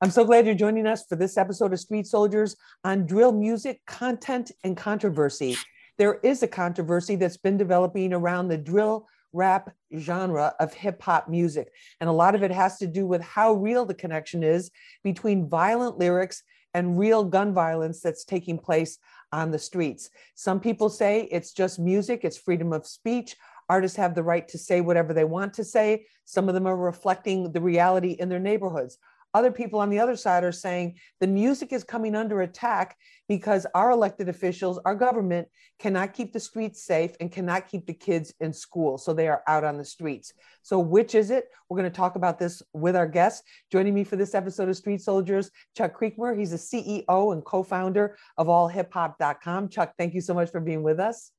I'm so glad you're joining us for this episode of Street Soldiers on drill music, content, and controversy. There is a controversy that's been developing around the drill rap genre of hip hop music. And a lot of it has to do with how real the connection is between violent lyrics and real gun violence that's taking place on the streets. Some people say it's just music, it's freedom of speech. Artists have the right to say whatever they want to say. Some of them are reflecting the reality in their neighborhoods. Other people on the other side are saying the music is coming under attack because our elected officials, our government cannot keep the streets safe and cannot keep the kids in school. So they are out on the streets. So, which is it? We're going to talk about this with our guests. Joining me for this episode of Street Soldiers, Chuck Creekmur. He's the CEO and co founder of allhiphop.com. Chuck, thank you so much for being with us.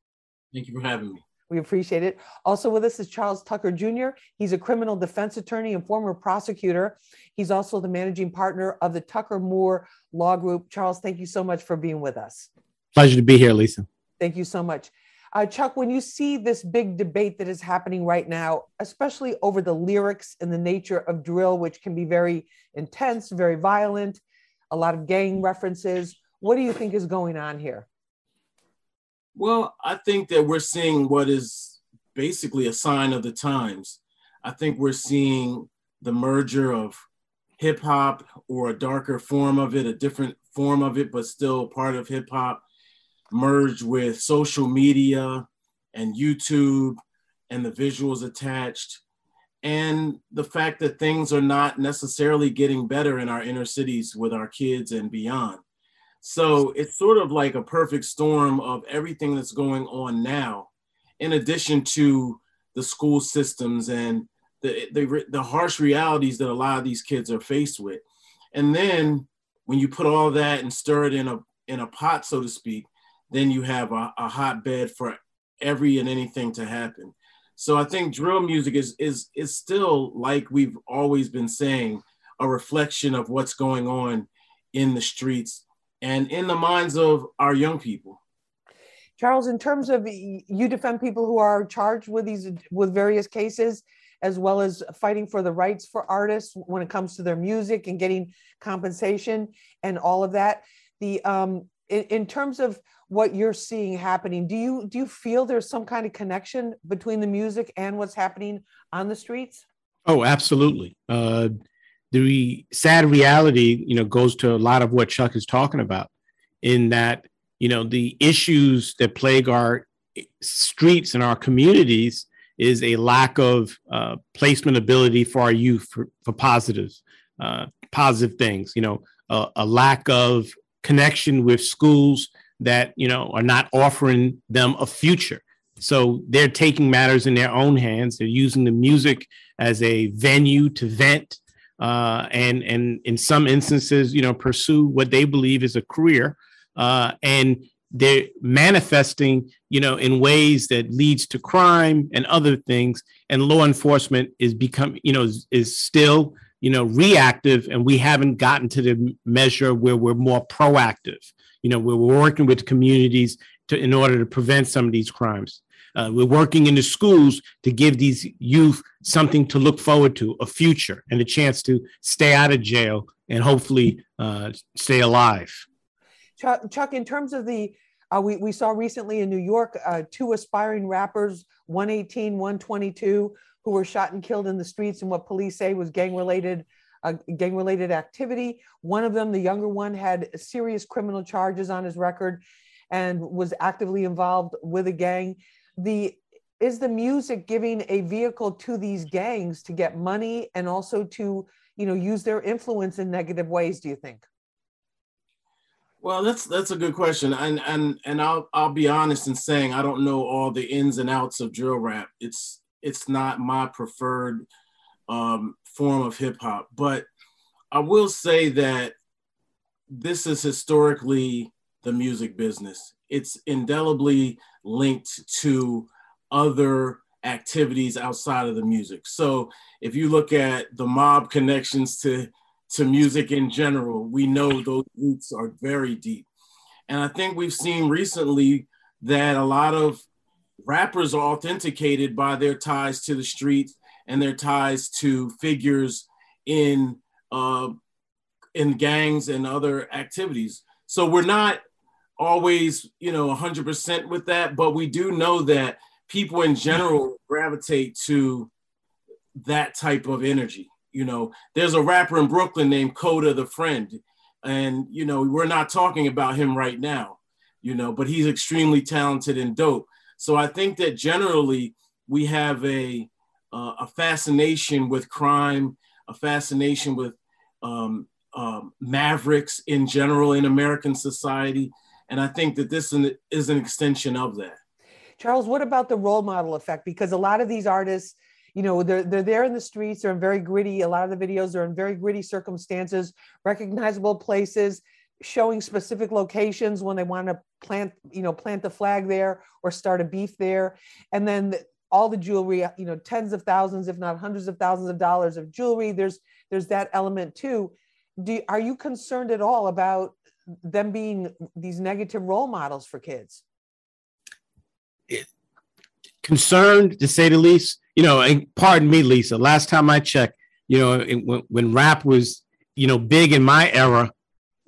Thank you for having me. We appreciate it. Also with us is Charles Tucker Jr. He's a criminal defense attorney and former prosecutor. He's also the managing partner of the Tucker Moore Law Group. Charles, thank you so much for being with us. Pleasure to be here, Lisa. Thank you so much. Uh, Chuck, when you see this big debate that is happening right now, especially over the lyrics and the nature of drill, which can be very intense, very violent, a lot of gang references, what do you think is going on here? Well, I think that we're seeing what is basically a sign of the times. I think we're seeing the merger of hip hop or a darker form of it, a different form of it, but still part of hip hop, merge with social media and YouTube and the visuals attached. And the fact that things are not necessarily getting better in our inner cities with our kids and beyond. So it's sort of like a perfect storm of everything that's going on now, in addition to the school systems and the, the, the harsh realities that a lot of these kids are faced with. And then when you put all that and stir it in a, in a pot, so to speak, then you have a, a hotbed for every and anything to happen. So I think drill music is, is, is still, like we've always been saying, a reflection of what's going on in the streets and in the minds of our young people. Charles, in terms of you defend people who are charged with these with various cases, as well as fighting for the rights for artists when it comes to their music and getting compensation and all of that. The um, in, in terms of what you're seeing happening, do you do you feel there's some kind of connection between the music and what's happening on the streets? Oh, absolutely. Uh, the sad reality, you know, goes to a lot of what Chuck is talking about in that, you know, the issues that plague our streets and our communities is a lack of uh, placement ability for our youth for, for positives, uh, positive things, you know, a, a lack of connection with schools that, you know, are not offering them a future. So they're taking matters in their own hands. They're using the music as a venue to vent uh, and and in some instances, you know, pursue what they believe is a career, uh, and they're manifesting, you know, in ways that leads to crime and other things. And law enforcement is become, you know, is, is still, you know, reactive, and we haven't gotten to the measure where we're more proactive. You know, where we're working with communities to in order to prevent some of these crimes. Uh, we're working in the schools to give these youth something to look forward to, a future, and a chance to stay out of jail and hopefully uh, stay alive. Chuck, Chuck, in terms of the, uh, we, we saw recently in New York uh, two aspiring rappers, 118, 122, who were shot and killed in the streets in what police say was gang related. Uh, gang related activity. One of them, the younger one, had serious criminal charges on his record and was actively involved with a gang the is the music giving a vehicle to these gangs to get money and also to you know use their influence in negative ways do you think? Well that's that's a good question. And and and i'll i'll be honest in saying i don't know all the ins and outs of drill rap. It's it's not my preferred um, form of hip hop. But i will say that this is historically the music business it's indelibly linked to other activities outside of the music. So if you look at the mob connections to to music in general, we know those roots are very deep. And I think we've seen recently that a lot of rappers are authenticated by their ties to the street and their ties to figures in uh, in gangs and other activities. So we're not always, you know, 100% with that, but we do know that people in general gravitate to that type of energy. You know, there's a rapper in Brooklyn named Kota the Friend, and you know, we're not talking about him right now, you know, but he's extremely talented and dope. So I think that generally we have a uh, a fascination with crime, a fascination with um, um, mavericks in general in American society, and I think that this is an extension of that. Charles, what about the role model effect? Because a lot of these artists, you know, they're, they're there in the streets, they're in very gritty, a lot of the videos are in very gritty circumstances, recognizable places, showing specific locations when they want to plant, you know, plant the flag there or start a beef there. And then all the jewelry, you know, tens of thousands, if not hundreds of thousands of dollars of jewelry. There's there's that element too. Do, are you concerned at all about them being these negative role models for kids? concerned to say the least. You know, and pardon me, Lisa. Last time I checked, you know, when, when rap was, you know, big in my era,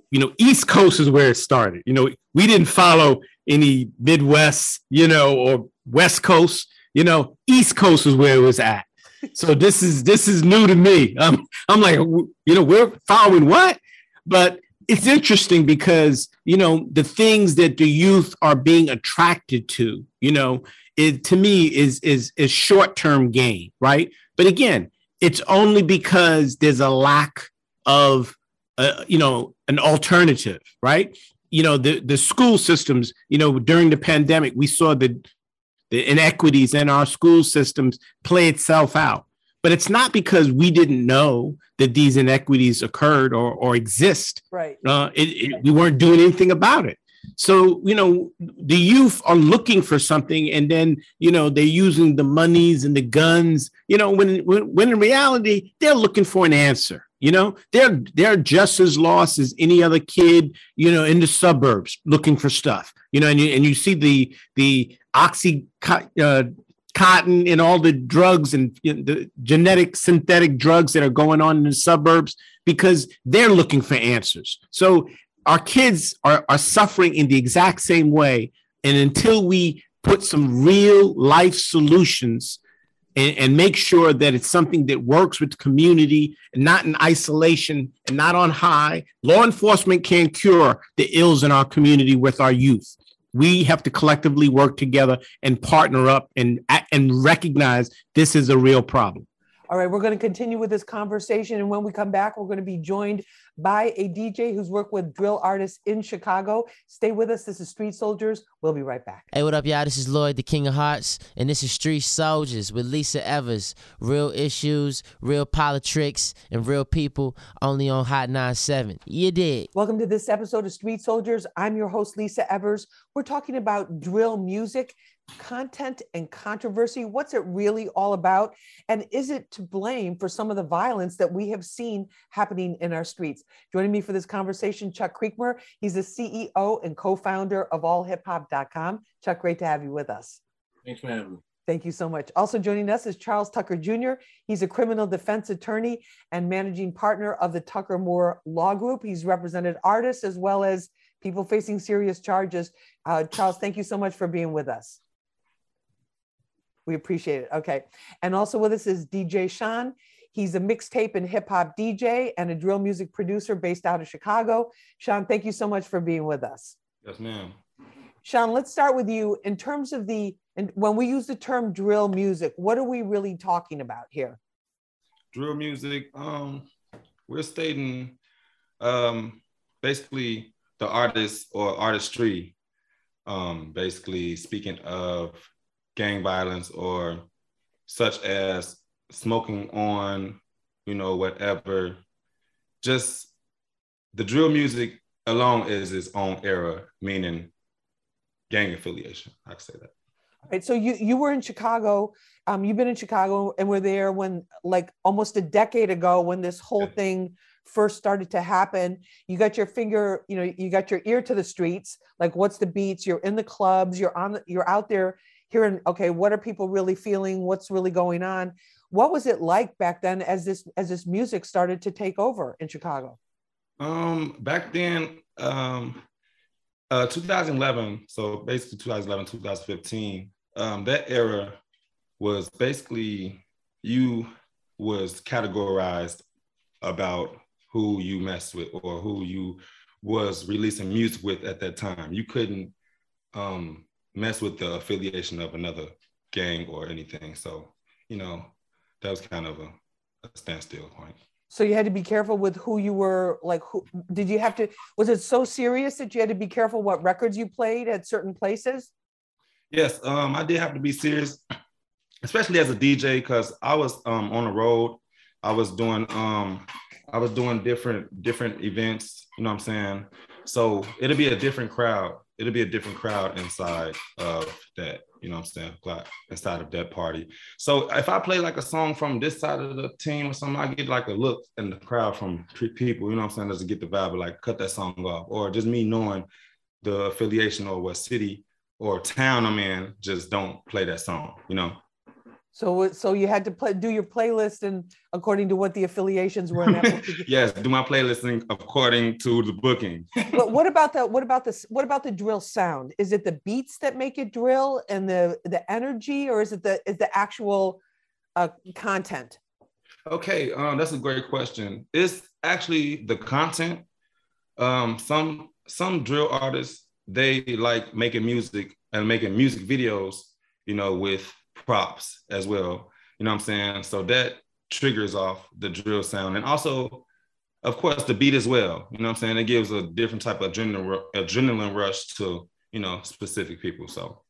you know, East Coast is where it started. You know, we didn't follow any Midwest, you know, or West Coast. You know, East Coast is where it was at. So this is this is new to me. I'm I'm like, you know, we're following what? But it's interesting because you know the things that the youth are being attracted to you know it to me is is is short-term gain right? But again it's only because there's a lack of uh, you know an alternative right? You know the the school systems you know during the pandemic we saw the the inequities in our school systems play itself out but it's not because we didn't know that these inequities occurred or, or exist. Right. Uh, it, it, we weren't doing anything about it. So, you know, the youth are looking for something and then, you know, they're using the monies and the guns, you know, when, when, when in reality, they're looking for an answer. You know, they're they're just as lost as any other kid, you know, in the suburbs looking for stuff. You know, and you and you see the the oxy uh, cotton and all the drugs and you know, the genetic synthetic drugs that are going on in the suburbs because they're looking for answers. So our kids are, are suffering in the exact same way. And until we put some real life solutions and, and, make sure that it's something that works with the community and not in isolation and not on high, law enforcement can't cure the ills in our community with our youth. We have to collectively work together and partner up and, and recognize this is a real problem. All right, we're going to continue with this conversation. And when we come back, we're going to be joined by a DJ who's worked with drill artists in Chicago. Stay with us. This is Street Soldiers. We'll be right back. Hey, what up, y'all? This is Lloyd, the King of Hearts, and this is Street Soldiers with Lisa Evers. Real issues, real politics, and real people only on Hot 97. You did. Welcome to this episode of Street Soldiers. I'm your host, Lisa Evers. We're talking about drill music content and controversy? What's it really all about? And is it to blame for some of the violence that we have seen happening in our streets? Joining me for this conversation, Chuck Creekmur. He's the CEO and co founder of allhiphop.com. Chuck, great to have you with us. Thanks for having me. Thank you so much. Also joining us is Charles Tucker Jr. He's a criminal defense attorney and managing partner of the Tucker Moore Law Group. He's represented artists as well as people facing serious charges. Uh, Charles, thank you so much for being with us. We appreciate it. Okay. And also with us is DJ Sean. He's a mixtape and hip hop DJ and a drill music producer based out of Chicago. Sean, thank you so much for being with us. Yes, ma'am. Sean, let's start with you. In terms of the, and when we use the term drill music, what are we really talking about here? Drill music, um, we're stating um, basically the artist or artistry, um, basically speaking of gang violence or such as smoking on, you know, whatever. Just the drill music alone is its own era, meaning gang affiliation. I say that. Right. So you you were in Chicago. Um, you've been in Chicago and were there when like almost a decade ago when this whole yeah. thing first started to happen. You got your finger, you know, you got your ear to the streets. Like, what's the beats? You're in the clubs. You're on. You're out there hearing okay what are people really feeling what's really going on what was it like back then as this as this music started to take over in chicago Um, back then, um, uh, 2011. So basically, 2011, 2015. Um, that era was basically you was categorized about who you messed with or who you was releasing music with at that time. You couldn't um, mess with the affiliation of another gang or anything. So, you know, that was kind of a, a standstill point. So you had to be careful with who you were like who did you have to was it so serious that you had to be careful what records you played at certain places? Yes, um, I did have to be serious, especially as a DJ, because I was um, on the road. I was doing um, I was doing different different events, you know what I'm saying? So it'll be a different crowd. It'll be a different crowd inside of that, you know what I'm saying? Inside of that party. So if I play like a song from this side of the team or something, I get like a look in the crowd from people, you know what I'm saying? Doesn't get the vibe of like cut that song off. Or just me knowing the affiliation or what city or town I'm in, just don't play that song, you know? So, so you had to play, do your playlist and according to what the affiliations were. Yes, do my playlisting according to the booking. but what about the what about this? What about the drill sound? Is it the beats that make it drill and the the energy, or is it the is the actual uh, content? Okay, um, that's a great question. It's actually the content. Um, some some drill artists they like making music and making music videos, you know, with props as well. You know what I'm saying? So that triggers off the drill sound. And also, of course, the beat as well. You know what I'm saying? It gives a different type of adrenaline, adrenaline rush to, you know, specific people. So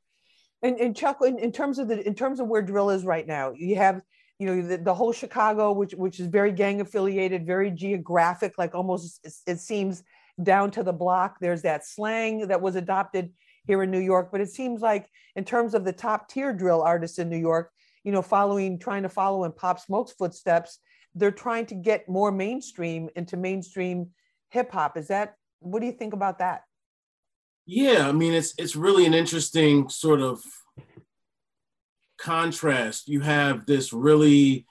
and, and Chuck, in, in terms of the in terms of where drill is right now, you have you know the, the whole Chicago, which which is very gang affiliated, very geographic, like almost it seems down to the block. There's that slang that was adopted here in New York. But it seems like in terms of the top tier drill artists in New York, you know, following, trying to follow in Pop Smoke's footsteps, they're trying to get more mainstream into mainstream hip hop. Is that, what do you think about that? Yeah, I mean, it's it's really an interesting sort of contrast. You have this really,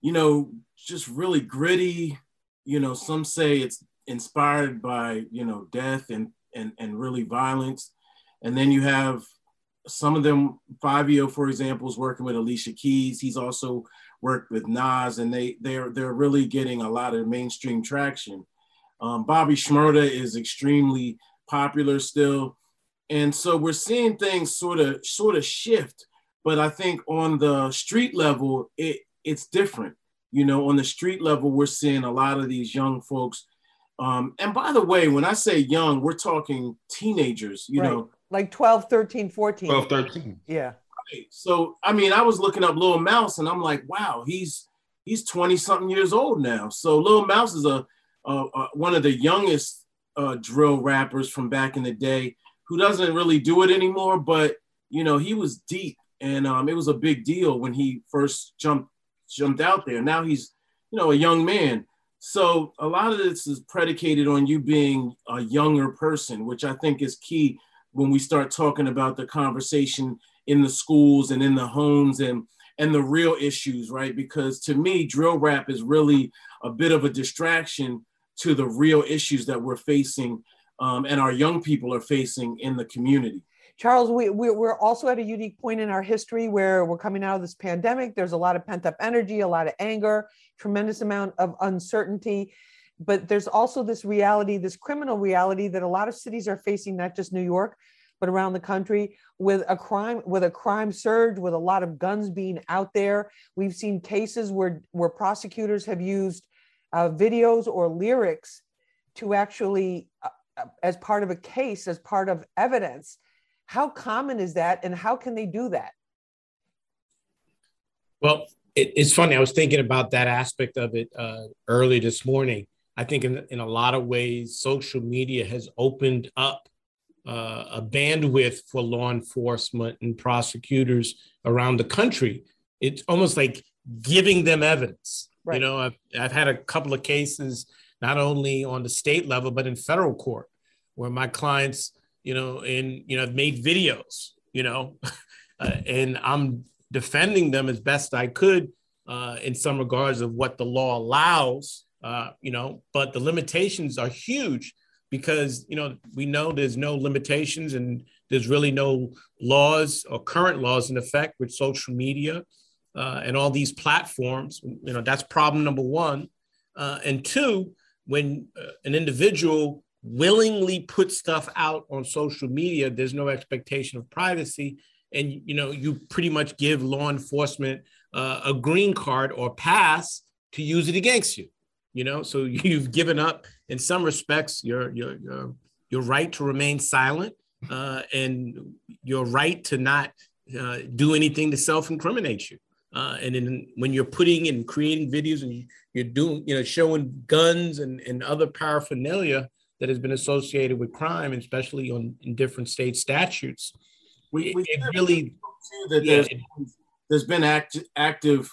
you know, just really gritty, you know, some say it's inspired by, you know, death and and, and really violence. And then you have some of them, Fivio, for example, is working with Alicia Keys. He's also worked with Nas, and they they're they're really getting a lot of mainstream traction. Um, Bobby Shmurda is extremely popular still, and so we're seeing things sort of sort of shift. But I think on the street level, it it's different. You know, on the street level, we're seeing a lot of these young folks um, and by the way, when I say young, we're talking teenagers, you right. know, like 12, 13, 14. 12, 13. Yeah. Right. So, I mean, I was looking up Lil Mouse and I'm like, wow, he's he's 20 something years old now. So Lil Mouse is a, a, a one of the youngest uh, drill rappers from back in the day who doesn't really do it anymore, but you know, he was deep and um, it was a big deal when he first jumped jumped out there. Now he's, you know, a young man. So a lot of this is predicated on you being a younger person, which I think is key when we start talking about the conversation in the schools and in the homes and and the real issues, right? Because to me, drill rap is really a bit of a distraction to the real issues that we're facing um, and our young people are facing in the community. Charles, we, we, are also at a unique point in our history where we're coming out of this pandemic. There's a lot of pent up energy, a lot of anger, tremendous amount of uncertainty. But there's also this reality, this criminal reality that a lot of cities are facing, not just New York, but around the country with a crime with a crime surge with a lot of guns being out there. We've seen cases where where prosecutors have used uh, videos or lyrics to actually uh, uh as part of a case as part of evidence. How common is that and how can they do that? Well it, it's funny. I was thinking about that aspect of it uh, early this morning. I think in, in a lot of ways, social media has opened up uh, a bandwidth for law enforcement and prosecutors around the country. It's almost like giving them evidence. Right. You know, I've, I've had a couple of cases, not only on the state level, but in federal court, where my clients, you know, in, you know, made videos, you know, uh, and I'm defending them as best I could uh, in some regards of what the law allows uh, you know, but the limitations are huge because you know we know there's no limitations and there's really no laws or current laws in effect with social media uh, and all these platforms. You know, that's problem number one. Uh, and two, when uh, an individual willingly puts stuff out on social media, there's no expectation of privacy, and you know, you pretty much give law enforcement uh, a green card or pass to use it against you. You know, so you've given up in some respects your your your, your right to remain silent uh, and your right to not uh, do anything to self-incriminate you. Uh, and then when you're putting and creating videos and you're doing, you know, showing guns and, and other paraphernalia that has been associated with crime, especially on in different state statutes, we, we it, really that yeah, there's, there's been act, active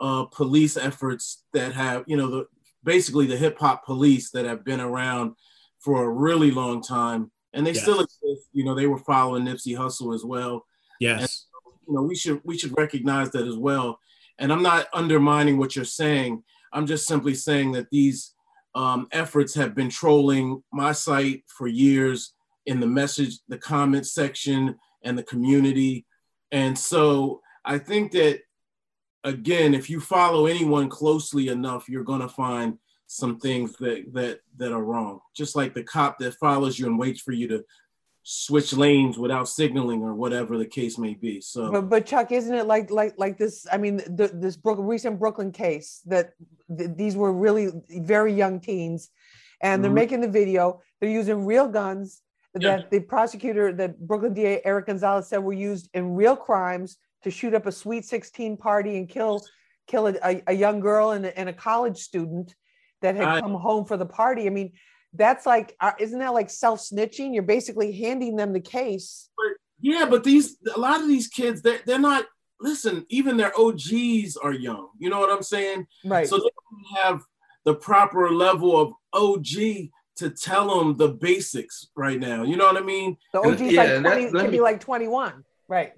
uh, police efforts that have, you know, the basically the hip hop police that have been around for a really long time, and they yes. still exist. You know, they were following Nipsey Hussle as well. Yes. And, you know, we should we should recognize that as well. And I'm not undermining what you're saying. I'm just simply saying that these um, efforts have been trolling my site for years in the message, the comment section, and the community. And so I think that again, if you follow anyone closely enough, you're going to find some things that that that are wrong. Just like the cop that follows you and waits for you to switch lanes without signaling or whatever the case may be. So, but, but Chuck, isn't it like like like this? I mean, the, this Brook, recent Brooklyn case that th- these were really very young teens, and they're mm-hmm. making the video. They're using real guns that yeah. the prosecutor, that Brooklyn DA Eric Gonzalez said were used in real crimes to shoot up a Sweet 16 party and kill kill a, a young girl and, and a college student that had I, come home for the party. I mean, that's like, uh, isn't that like self snitching? You're basically handing them the case. But, yeah, but these a lot of these kids, they're, they're not. Listen, even their OGs are young. You know what I'm saying? Right. So they don't have the proper level of OG to tell them the basics right now. You know what I mean? The OG's yeah, like 20, can me, be like 21. Right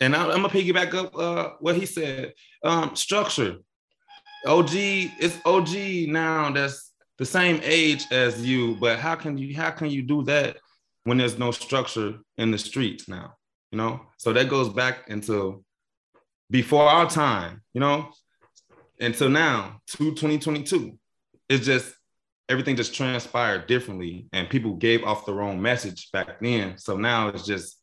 and I, am gonna piggyback up uh, what he said. Um, structure. OG it's OG now that's the same age as you, but how can you how can you do that when there's no structure in the streets now? You know, so that goes back into before our time, you know, until now, to 2022. It's just everything just transpired differently, and people gave off the wrong message back then. So now it's just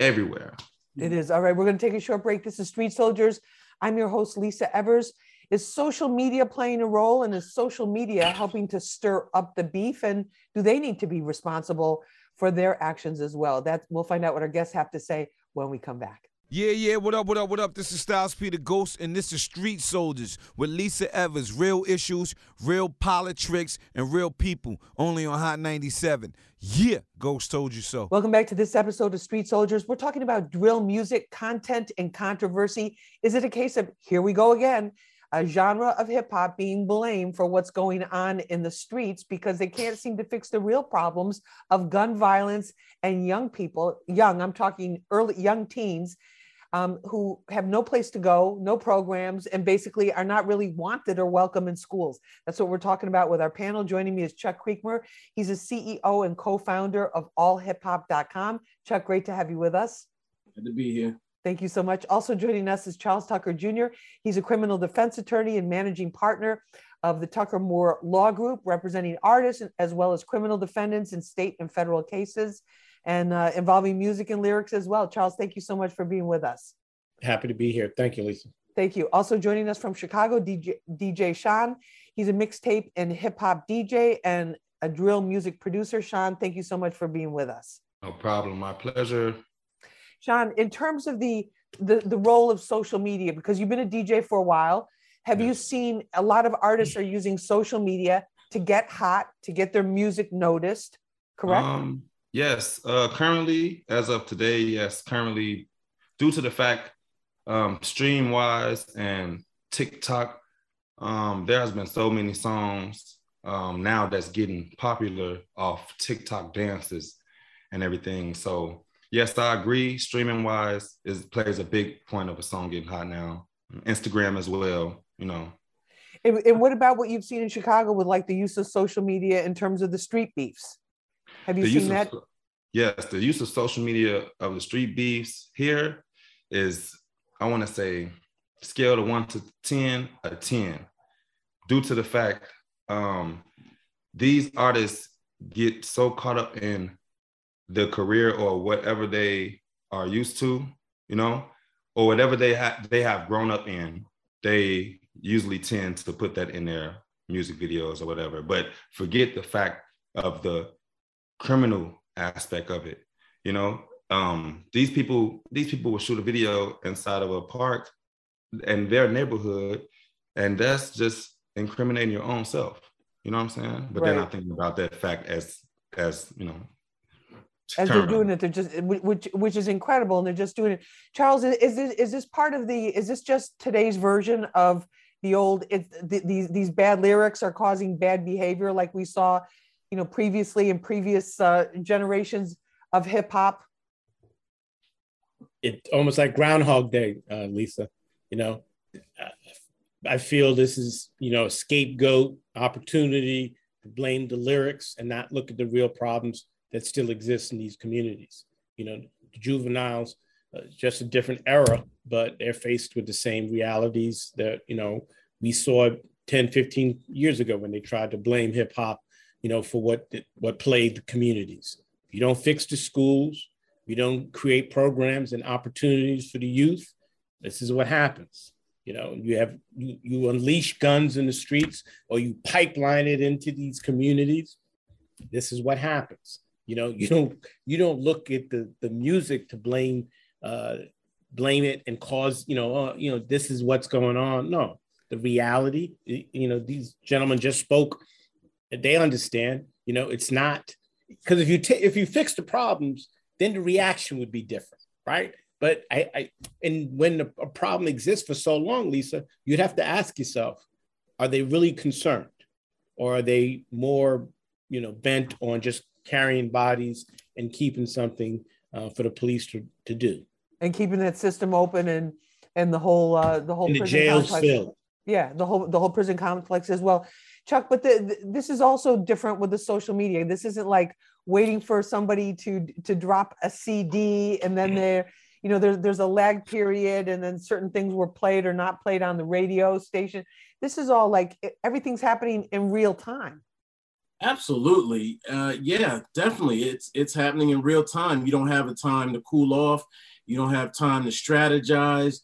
everywhere. It is. All right, we're going to take a short break. This is Street Soldiers. I'm your host, Lisa Evers. Is social media playing a role and is social media helping to stir up the beef? And do they need to be responsible for their actions as well? That we'll find out what our guests have to say when we come back. Yeah, yeah, what up, what up, what up? This is Styles P the Ghost, and this is Street Soldiers with Lisa Evers. Real issues, real politics, and real people. Only on Hot 97. Yeah, Ghost told you so. Welcome back to this episode of Street Soldiers. We're talking about drill music, content, and controversy. Is it a case of, here we go again, a genre of hip hop being blamed for what's going on in the streets because they can't seem to fix the real problems of gun violence and young people, young, I'm talking early young teens um, who have no place to go, no programs, and basically are not really wanted or welcome in schools. That's what we're talking about with our panel. Joining me is Chuck Creekmur. He's a CEO and co-founder of allhiphop.com. Chuck, great to have you with us. Good to be here. Thank you so much. Also joining us is Charles Tucker Jr. He's a criminal defense attorney and managing partner of the Tucker Moore Law Group, representing artists as well as criminal defendants in state and federal cases and uh, involving music and lyrics as well. Charles, thank you so much for being with us. Happy to be here. Thank you, Lisa. Thank you. Also joining us from Chicago, DJ, DJ Sean. He's a mixtape and hip hop DJ and a drill music producer. Sean, thank you so much for being with us. No problem. My pleasure. Sean, in terms of the, the, the role of social media, because you've been a DJ for a while, have yes. you seen a lot of artists are using social media to get hot, to get their music noticed? Correct. Um, Yes, uh, currently, as of today, yes, currently, due to the fact, um, stream wise and TikTok, um, there has been so many songs um, now that's getting popular off TikTok dances and everything. So yes, I agree. Streaming wise, is plays a big point of a song getting hot now. Instagram as well, you know. And, and what about what you've seen in Chicago with like the use of social media in terms of the street beefs? Have you The seen that? Of, yes, the use of social media of the street beefs here is, I want to say, scale of one to 10, a 10, due to the fact um, these artists get so caught up in the career or whatever they are used to, you know, or whatever they have they have grown up in, they usually tend to put that in their music videos or whatever, but forget the fact of the criminal aspect of it. You know, um, these people these people will shoot a video inside of a park in their neighborhood, and that's just incriminating your own self. You know what I'm saying? But they're Right. not thinking about that fact as as you know. As they're doing it, they're just which which is incredible, and they're just doing it. Charles, is is this, is this part of the? Is this just today's version of the old? It, th- these these bad lyrics are causing bad behavior, like we saw, you know, previously in previous uh, generations of hip hop. It's almost like Groundhog Day, uh, Lisa. You know, I feel this is you know a scapegoat opportunity to blame the lyrics and not look at the real problems that still exist in these communities. You know, the juveniles, uh, just a different era, but they're faced with the same realities that you know we saw 10, 15 years ago when they tried to blame hip hop, you know, for what what plagued the communities. If you don't fix the schools, you don't create programs and opportunities for the youth, this is what happens. You know, you have you, you unleash guns in the streets or you pipeline it into these communities. This is what happens. You know, you don't you don't look at the the music to blame uh, blame it and cause you know uh, you know this is what's going on. No, the reality. You know, these gentlemen just spoke. They understand. You know, it's not because if you ta- if you fix the problems, then the reaction would be different, right? But I, I and when a problem exists for so long, Lisa, you'd have to ask yourself, are they really concerned, or are they more, you know, bent on just carrying bodies and keeping something uh, for the police to, to do? and keeping that system open and and the whole uh the whole And the jails complex. filled. yeah the whole the whole prison complex as well chuck but the, the- this is also different with the social media this isn't like waiting for somebody to to drop a cd and then there you know there, there's a lag period and then certain things were played or not played on the radio station this is all like everything's happening in real time Absolutely. Uh, yeah, definitely. It's it's happening in real time. You don't have a time to cool off. You don't have time to strategize.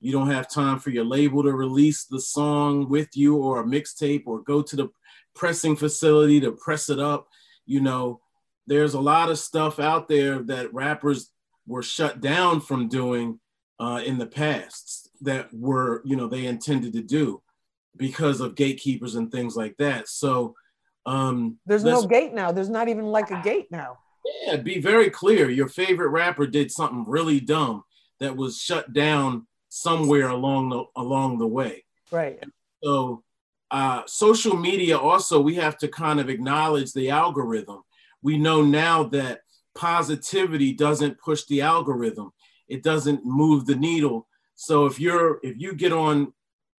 You don't have time for your label to release the song with you or a mixtape or go to the pressing facility to press it up. You know, there's a lot of stuff out there that rappers were shut down from doing uh, in the past that were, you know, they intended to do because of gatekeepers and things like that. So, um, there's no gate now there's not even like a gate now yeah, be very clear. Your favorite rapper did something really dumb that was shut down somewhere along the along the way. right So, uh, social media also we have to kind of acknowledge the algorithm. We know now that positivity doesn't push the algorithm. It doesn't move the needle. So if you're if you get on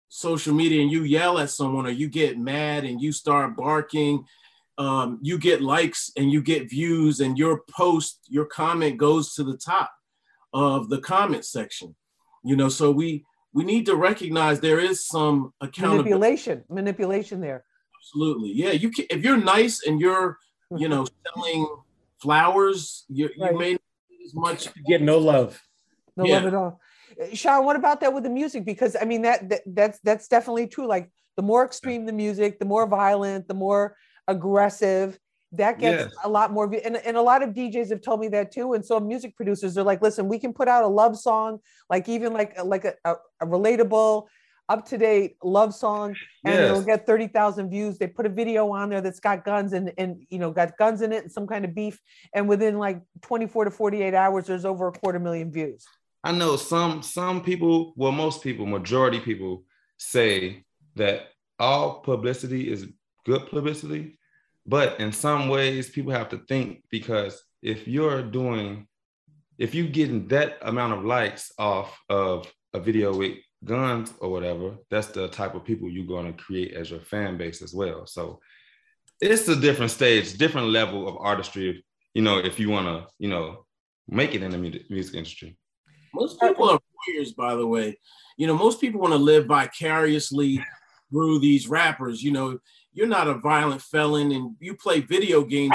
social media and you yell at someone or you get mad and you start barking um, you get likes and you get views and your post your comment goes to the top of the comment section you know so we we need to recognize there is some accountability. Manipulation manipulation there. Absolutely. Yeah you can if you're nice and you're you know selling flowers you, Right. you may not get as much Get no love. no Yeah. love at all. Sean what about that with the music? Because i mean that, that that's that's definitely true. Like the more extreme the music the more violent the more aggressive that gets Yes. a lot more view- and, and a lot of djs have told me that too and so music producers are like listen we can put out a love song like even like uh, like a, a, a relatable up to date love song and Yes. it'll get 30,000 views. They put a video on there that's got guns and, and, you know, got guns in it and some kind of beef. And within like 24 to 48 hours, there's over a quarter million views. I know some some people, well, most people, majority people say that all publicity is good publicity, but in some ways, people have to think because if you're doing, if you're getting that amount of likes off of a video with guns or whatever, that's the type of people you're going to create as your fan base as well. So it's a different stage, different level of artistry. You know, if you want to, you know, make it in the music industry. Most people are warriors, by the way. You know, most people want to live vicariously through these rappers. You know, you're not a violent felon and you play video games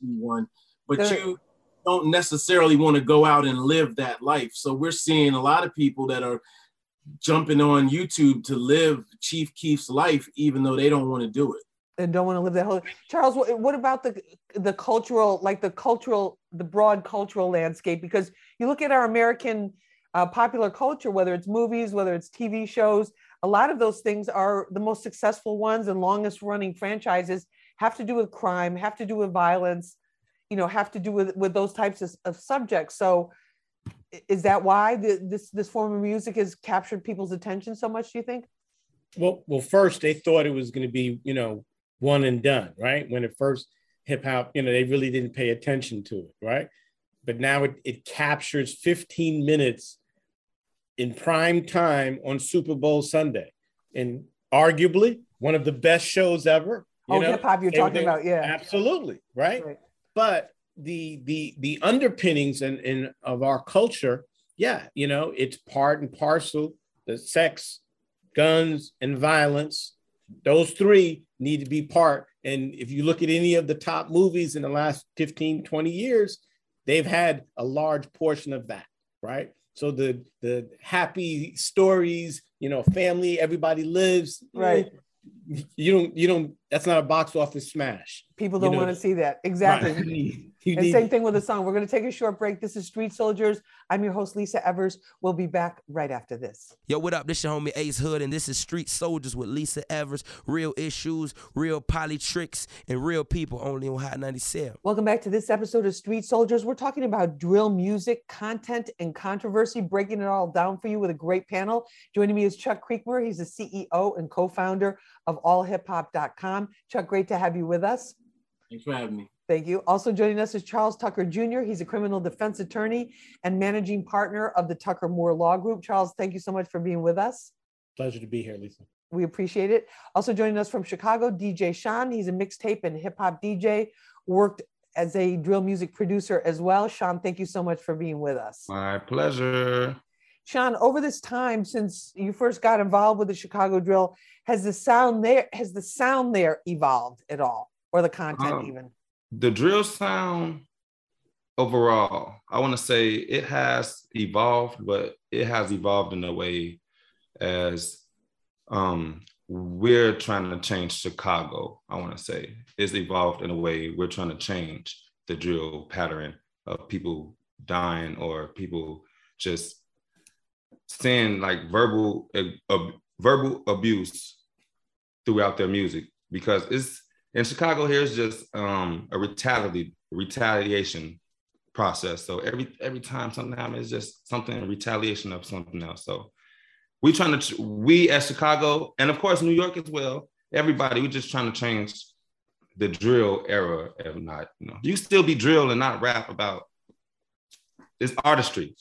one, but you don't necessarily want to go out and live that life. So we're seeing a lot of people that are jumping on YouTube to live Chief Keef's life, even though they don't want to do it. And don't want to live that whole Charles. What, what about the the cultural, like the cultural, the broad cultural landscape? Because you look at our American uh, popular culture, whether it's movies, whether it's TV shows, a lot of those things are the most successful ones and longest running franchises have to do with crime, have to do with violence, you know, have to do with with those types of, of subjects. So is that why the, this this form of music has captured people's attention so much? Do you think? Well, well, first they thought it was going to be, you know, one and done, right? When it first hip hop, you know, they really didn't pay attention to it, right? But now it, it captures 15 minutes in prime time on Super Bowl Sunday, and arguably one of the best shows ever. oh, hip hop, you're talking about, yeah, absolutely, right? right. But the the the underpinnings and in, in, of our culture, yeah, you know, it's part and parcel. The sex, guns, and violence. Those three need to be part. And if you look at any of the top movies in the last 15, 20 years, they've had a large portion of that, right? So the the happy stories, you know, family, everybody lives, right? You don't, you don't. That's not a box office smash. People don't you know? want to see that exactly. Right. You and need- same thing with the song. We're going to take a short break. This is Street Soldiers. I'm your host, Lisa Evers. We'll be back right after this. Yo, what up? This your homie Ace Hood, and this is Street Soldiers with Lisa Evers. Real issues, real politics, and real people only on Hot 97. Welcome back to this episode of Street Soldiers. We're talking about drill music, content, and controversy, breaking it all down for you with a great panel. Joining me is Chuck Creekmur. He's the CEO and co-founder of allhiphop.com. Chuck, great to have you with us. Thanks for having me. Thank you. Also joining us is Charles Tucker Jr. He's a criminal defense attorney and managing partner of the Tucker Moore Law Group. Charles, thank you so much for being with us. Pleasure to be here, Lisa. We appreciate it. Also joining us from Chicago, DJ Sean. He's a mixtape and hip hop DJ, worked as a drill music producer as well. Sean, thank you so much for being with us. My pleasure. Sean, over this time since you first got involved with the Chicago drill, has the sound there has the sound there evolved at all, or the content um, even? The drill sound overall, I want to say it has evolved, but it has evolved in a way as um, we're trying to change Chicago. I want to say it's evolved in a way we're trying to change the drill pattern of people dying or people just saying like verbal uh, verbal abuse throughout their music because it's in Chicago, here's just um, a retaliation retaliation process. So every every time something happens, it's just something in retaliation of something else. So we trying to we as Chicago and of course New York as well. Everybody, we just trying to change the drill era. If not, you know, you still be drill and not rap about it's artistry.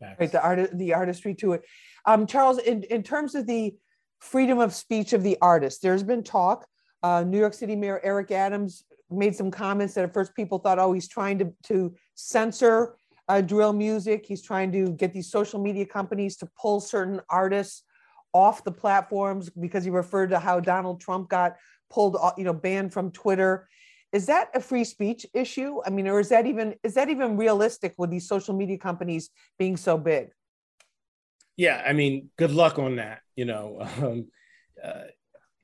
Right, the art the artistry to it. Um, Charles, in, in terms of the freedom of speech of the artist, there's been talk uh, New York City Mayor Eric Adams made some comments that at first people thought, oh, he's trying to, to censor uh, drill music. He's trying to get these social media companies to pull certain artists off the platforms because he referred to how Donald Trump got pulled, you know, banned from Twitter. Is that a free speech issue? I mean, or is that even is that even realistic with these social media companies being so big? Yeah, I mean, good luck on that. You know, um, uh,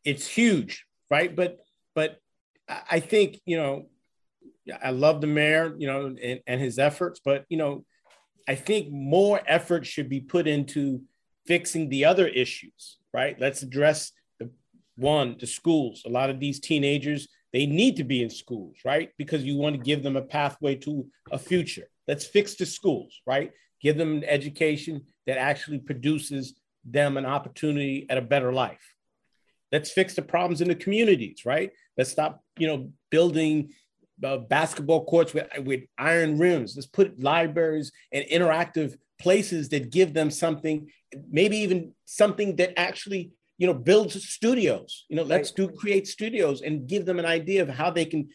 it's huge right? But but I think you know I love the mayor, you know, and, and his efforts, but you know, I think more effort should be put into fixing the other issues, right? Let's address the one, the schools. A lot of these teenagers, they need to be in schools, right? Because you want to give them a pathway to a future. Let's fix the schools, right? Give them an education that actually produces them an opportunity at a better life. Let's fix the problems in the communities, right? Let's stop, you know, building uh, basketball courts with, with iron rims. Let's put libraries and interactive places that give them something, maybe even something that actually you know builds studios. You know, let's do create studios and give them an idea of how they can.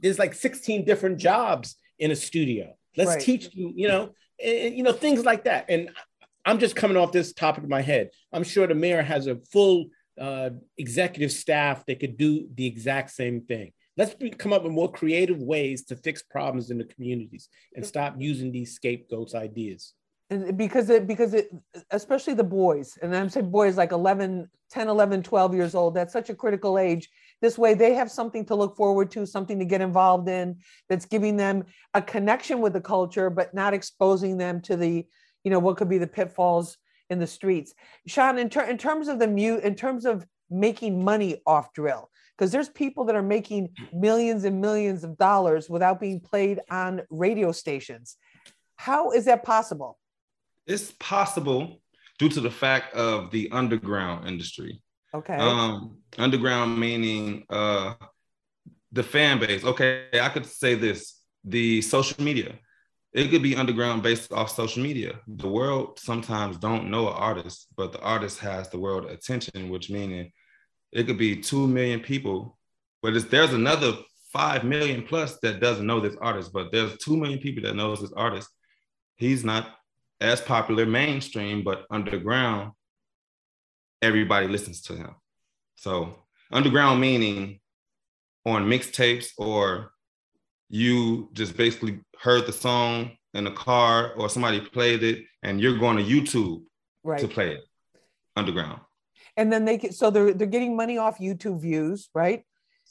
There's like 16 different jobs in a studio. Let's Right. teach you. You know, and, you know things like that. And I'm just coming off this topic in my head. I'm sure the mayor has a full uh, executive staff that could do the exact same thing. Let's be, come up with more creative ways to fix problems in the communities and stop using these scapegoats ideas. And because it because it especially the boys and i'm saying boys like 11 10 11 12 years old that's such a critical age this way they have something to look forward to something to get involved in that's giving them a connection with the culture but not exposing them to the you know what could be the pitfalls in the streets sean in, ter- in terms of the mute in terms of making money off drill because there's people that are making millions and millions of dollars without being played on radio stations how is that possible It's possible due to the fact of the underground industry. okay Um, underground meaning uh, the fan base. Okay, I could say this: the social media. It could be underground based off social media. The world sometimes don't know an artist, but the artist has the world attention, which meaning it could be two million people, but there's another five million plus that doesn't know this artist. But there's two million people that knows this artist. He's not as popular mainstream, but underground, everybody listens to him. So underground meaning on mixtapes or you just basically heard the song in the car or somebody played it and you're going to YouTube right. to play it underground. and then they can so they're they're getting money off youtube views right?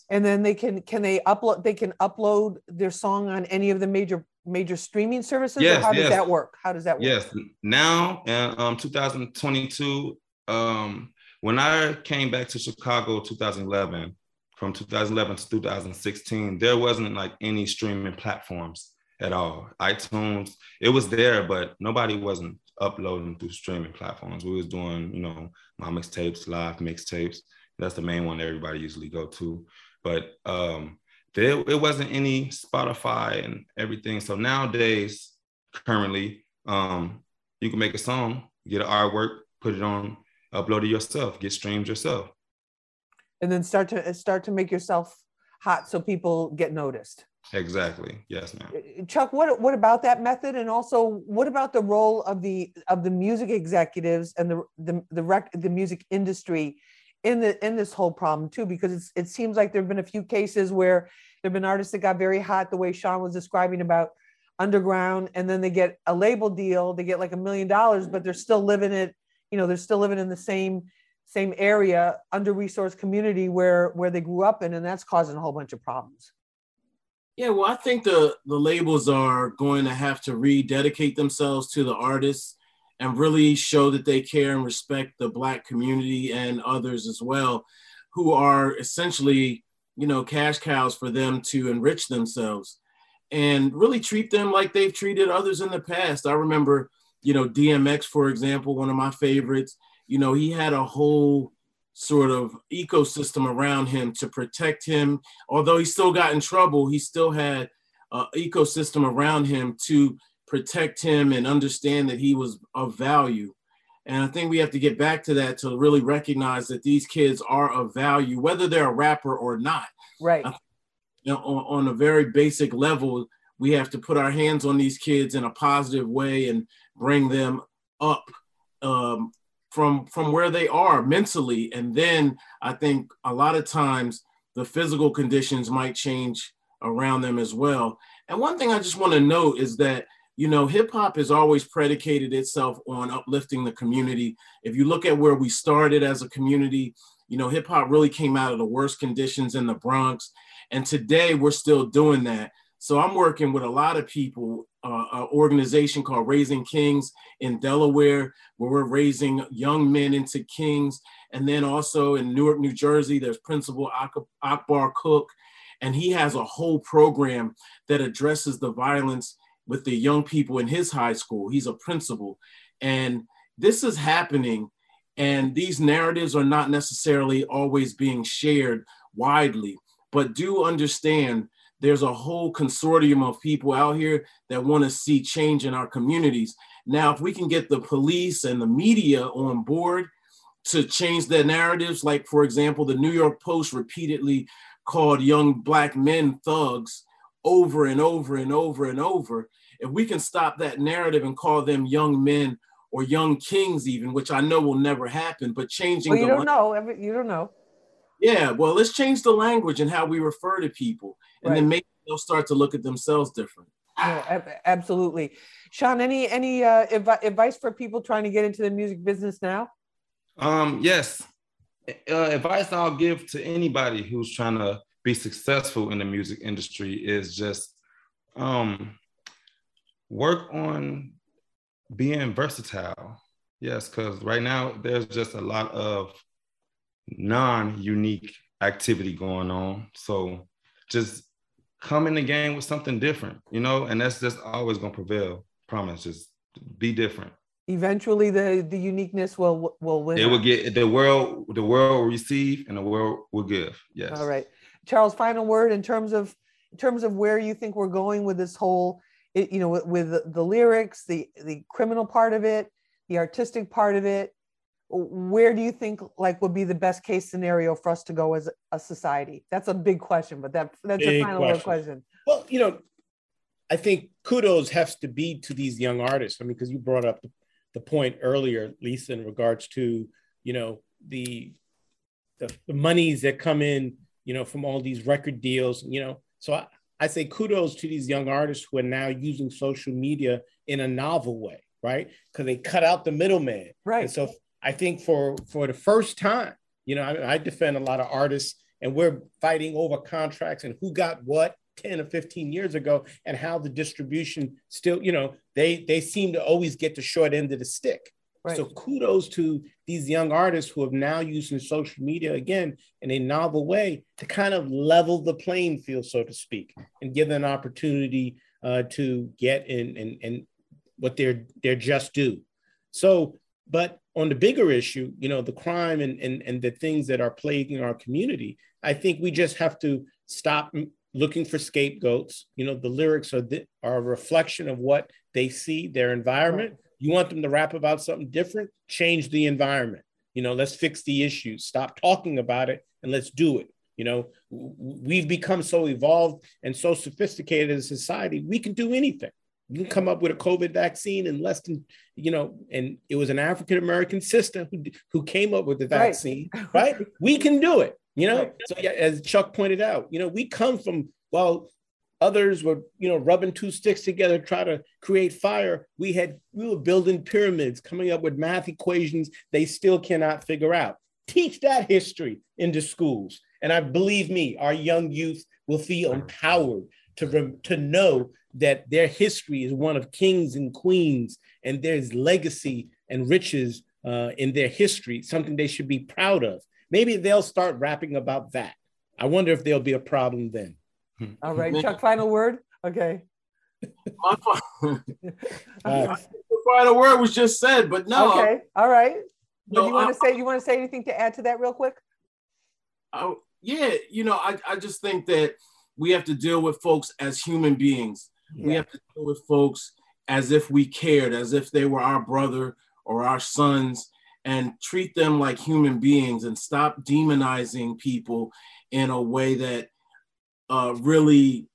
And then they can can they upload they can upload their song on any of the major major streaming services or Yes, how does that work? How does that work? Yes. Now in um, 2022, um, when I came back to Chicago 2011, from 2011 to 2016, there wasn't like any streaming platforms at all. iTunes, it was there, but nobody wasn't uploading through streaming platforms. We was doing, you know, my mixtapes, live mixtapes. That's the main one everybody usually go to. But um, there it wasn't any Spotify and everything. So nowadays, currently, um, you can make a song, get an artwork, put it on, upload it yourself, get streams yourself. and then start to start to make yourself hot so people get noticed Exactly. Yes, ma'am. Uh, uh, Chuck, what what about that method, and also what about the role of the of the music executives and the the the, rec, the music industry in the in this whole problem too? Because it's, it seems like there have been a few cases where there have been artists that got very hot, the way Sean was describing about underground, and then they get a label deal, they get like a million dollars, but they're still living it, you know, they're still living in the same same area, under resourced community where where they grew up in, and that's causing a whole bunch of problems. Yeah, well, I think the the labels are going to have to rededicate themselves to the artists and really show that they care and respect the black community and others as well, who are essentially, you know, cash cows for them to enrich themselves and really treat them like they've treated others in the past. I remember, you know, DMX, for example, one of my favorites, you know, he had a whole sort of ecosystem around him to protect him. Although he still got in trouble, he still had an ecosystem around him to protect him and understand that he was of value. And I think we have to get back to that to really recognize that these kids are of value, whether they're a rapper or not. Right. You know, on, on a very basic level, we have to put our hands on these kids in a positive way and bring them up um, from from where they are mentally. And then i think a lot of times the physical conditions might change around them as well. And one thing i just want to note is that you know hip hop has always predicated itself on uplifting the community. If you look at where we started as a community you know hip hop really came out of the worst conditions in the bronx. And today we're still doing that so i'm working with a lot of people uh, an organization called raising kings in delaware where we're raising young men into kings. And then also in Newark, New Jersey, there's Principal Akbar Cook, and he has a whole program that addresses the violence with the young people in his high school. He's a principal. And this is happening, and these narratives are not necessarily always being shared widely, but do understand there's a whole consortium of people out here that want to see change in our communities Now, if we can get the police and the media on board to change their narratives, like, for example, the New York Post repeatedly called young Black men thugs over and over and over and over, if we can stop that narrative and call them young men or young kings, even, which I know will never happen, but changing Well, you don't know. You don't know. Yeah, well, let's change the language and how we refer to people, and then maybe they'll start to look at themselves different. No, ab- absolutely. Sean, any any uh, advi- advice for people trying to get into the music business now? Um, yes. Uh, advice I'll give to anybody who's trying to be successful in the music industry is just um, work on being versatile. Yes, because right now there's just a lot of non-unique activity going on. So just come in the game with something different, you know, and that's just always gonna prevail. Promise, just be different. Eventually, the the uniqueness will will win. It will get the world, the world will receive and the world will give. Yes. All right, Charles. Final word in terms of in terms of where you think we're going with this whole, it, you know, with, with the, the lyrics, the the criminal part of it, the artistic part of it. Where do you think like would be the best case scenario for us to go as a society? That's a big question, but that that's a final question. question. Well, you know, I think kudos has to be to these young artists. I mean, because you brought up the, the point earlier, Lisa, in regards to you know the, the the monies that come in, you know, from all these record deals. You know, so I, I say kudos to these young artists who are now using social media in a novel way, right? Because they cut out the middleman. And Right. so I think for for the first time, you know, I, I defend a lot of artists, and we're fighting over contracts and who got what 10 or 15 years ago, and how the distribution still, you know, they they seem to always get the short end of the stick. Right. So kudos to these young artists who have now using social media again in a novel way to kind of level the playing field, so to speak, and give them an opportunity uh, to get in and, and what they're they're just due. So, but on the bigger issue, you know, the crime and, and, and the things that are plaguing our community, I think we just have to stop looking for scapegoats. You know, the lyrics are, the, are a reflection of what they see, their environment. You want them to rap about something different, change the environment. You know, let's fix the issues, stop talking about it, and let's do it. You know, we've become so evolved and so sophisticated as a society, we can do anything. You can come up with a COVID vaccine in less than, you know, and it was an African American sister who, who came up with the Right. vaccine, right? We can do it, you know? Right. So, yeah, as Chuck pointed out, you know, we come from, well, others were, you know, rubbing two sticks together, try to create fire. We had, we were building pyramids, coming up with math equations they still cannot figure out. Teach that history into schools. And I believe me, our young youth will feel empowered to, rem- to know that their history is one of kings and queens, and there's legacy and riches uh, in their history, something they should be proud of. Maybe they'll start rapping about that. I wonder if there'll be a problem then. All right, Chuck. Final word. Okay. My fi- Uh, the final word was just said, but no, Okay. All right. But No, you want to say you want to say anything to add to that real quick? I, yeah, you know, I, I just think that we have to deal with folks as human beings. We have to deal with folks as if we cared, as if they were our brother or our sons, and treat them like human beings and stop demonizing people in a way that uh, really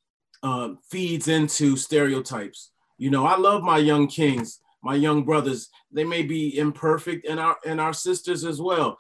uh, feeds into stereotypes. You know, I love my young kings, my young brothers. They may be imperfect, and our and our sisters as well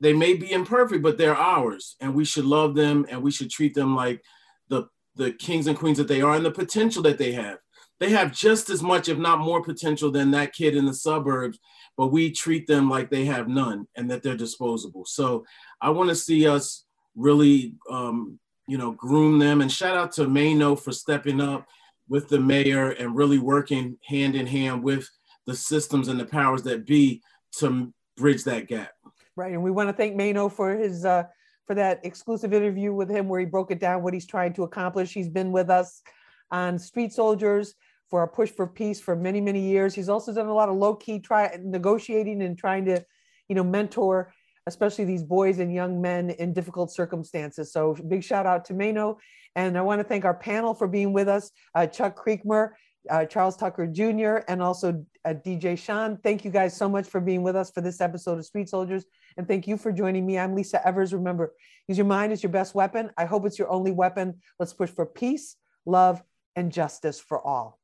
they may be imperfect, but they're ours, and we should love them and we should treat them like the the kings and queens that they are and the potential that they have. They have just as much, if not more, potential than that kid in the suburbs, but we treat them like they have none and that they're disposable. So I want to see us really, um, you know, groom them. And shout out to Maino for stepping up with the mayor and really working hand in hand with the systems and the powers that be to bridge that gap. Right. And we want to thank Maino for his uh for that exclusive interview with him where he broke it down what he's trying to accomplish. He's been with us on Street Soldiers for our push for peace for many, many years. He's also done a lot of low-key try negotiating and trying to, you know, mentor especially these boys and young men in difficult circumstances. So big shout out to Maino. And I want to thank our panel for being with us. Uh, Chuck Creekmur, uh, Charles Tucker Jr., and also uh, DJ Sean. Thank you guys so much for being with us for this episode of Street Soldiers. And thank you for joining me. I'm Lisa Evers. Remember, use your mind as your best weapon. I hope it's your only weapon. Let's push for peace, love, and justice for all.